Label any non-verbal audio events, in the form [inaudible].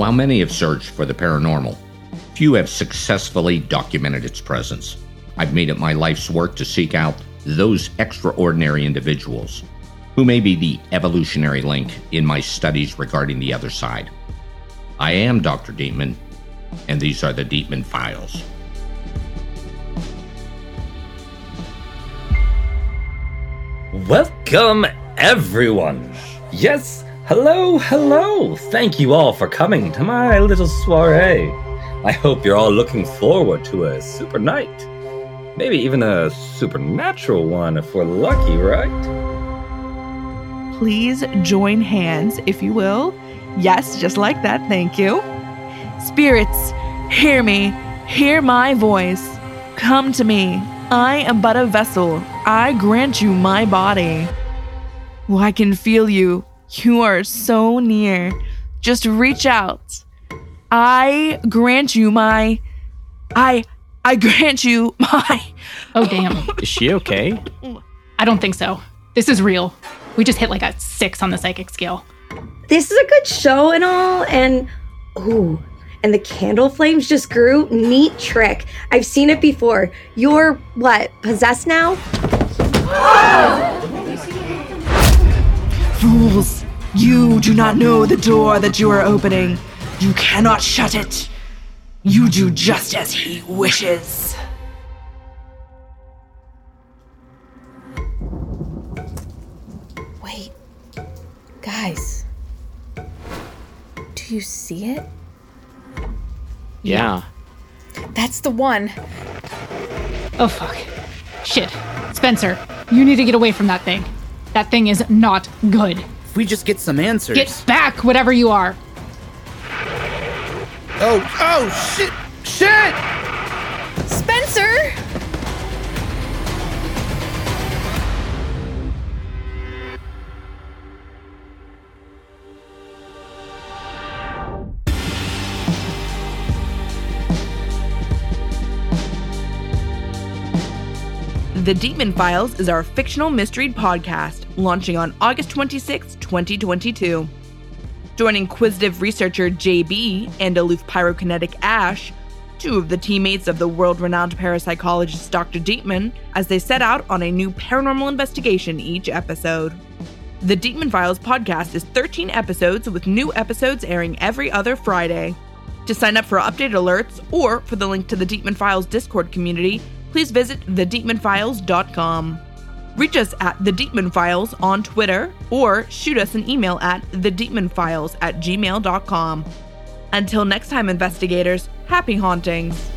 While many have searched for the paranormal, few have successfully documented its presence. I've made it my life's work to seek out those extraordinary individuals who may be the evolutionary link in my studies regarding the other side. I am Dr. Deittman, and these are the Deittman Files. Welcome, everyone. Yes, hello, hello. Thank you all for coming to my little soiree. I hope you're all looking forward to a super night. Maybe even a supernatural one if we're lucky, right? Please join hands, if you will. Yes, just like that, thank you. Spirits, hear me, hear my voice. Come to me. I am but a vessel. I grant you my body. Oh, I can feel you. You are so near. Just reach out. I grant you my. I. I grant you [laughs] my. Oh, damn. Is she okay? I don't think so. This is real. We just hit like a six on the psychic scale. This is a good show and all, and ooh, and the candle flames just grew. Neat trick. I've seen it before. You're what, possessed now? You do not know the door that you are opening. You cannot shut it. You do just as he wishes. Wait. Guys. Do you see it? Yeah. That's the one. Oh, fuck. Shit. Spencer, you need to get away from that thing. That thing is not good. If we just get some answers. Get back, whatever you are. Oh, oh, shit! Shit! The Deittman Files is our fictional mystery podcast launching on August 26, 2022. Joining Quizdiv researcher JB and aloof pyrokinetic Ash, two of the teammates of the world renowned parapsychologist Dr. Deittman, as they set out on a new paranormal investigation each episode. The Deittman Files podcast is 13 episodes with new episodes airing every other Friday. To sign up for updated alerts or for the link to the Deittman Files Discord community, please visit thedeittmanfiles.com. Reach us at The Deittman Files on Twitter or shoot us an email at thedeittmanfiles at gmail.com. Until next time, investigators, happy hauntings.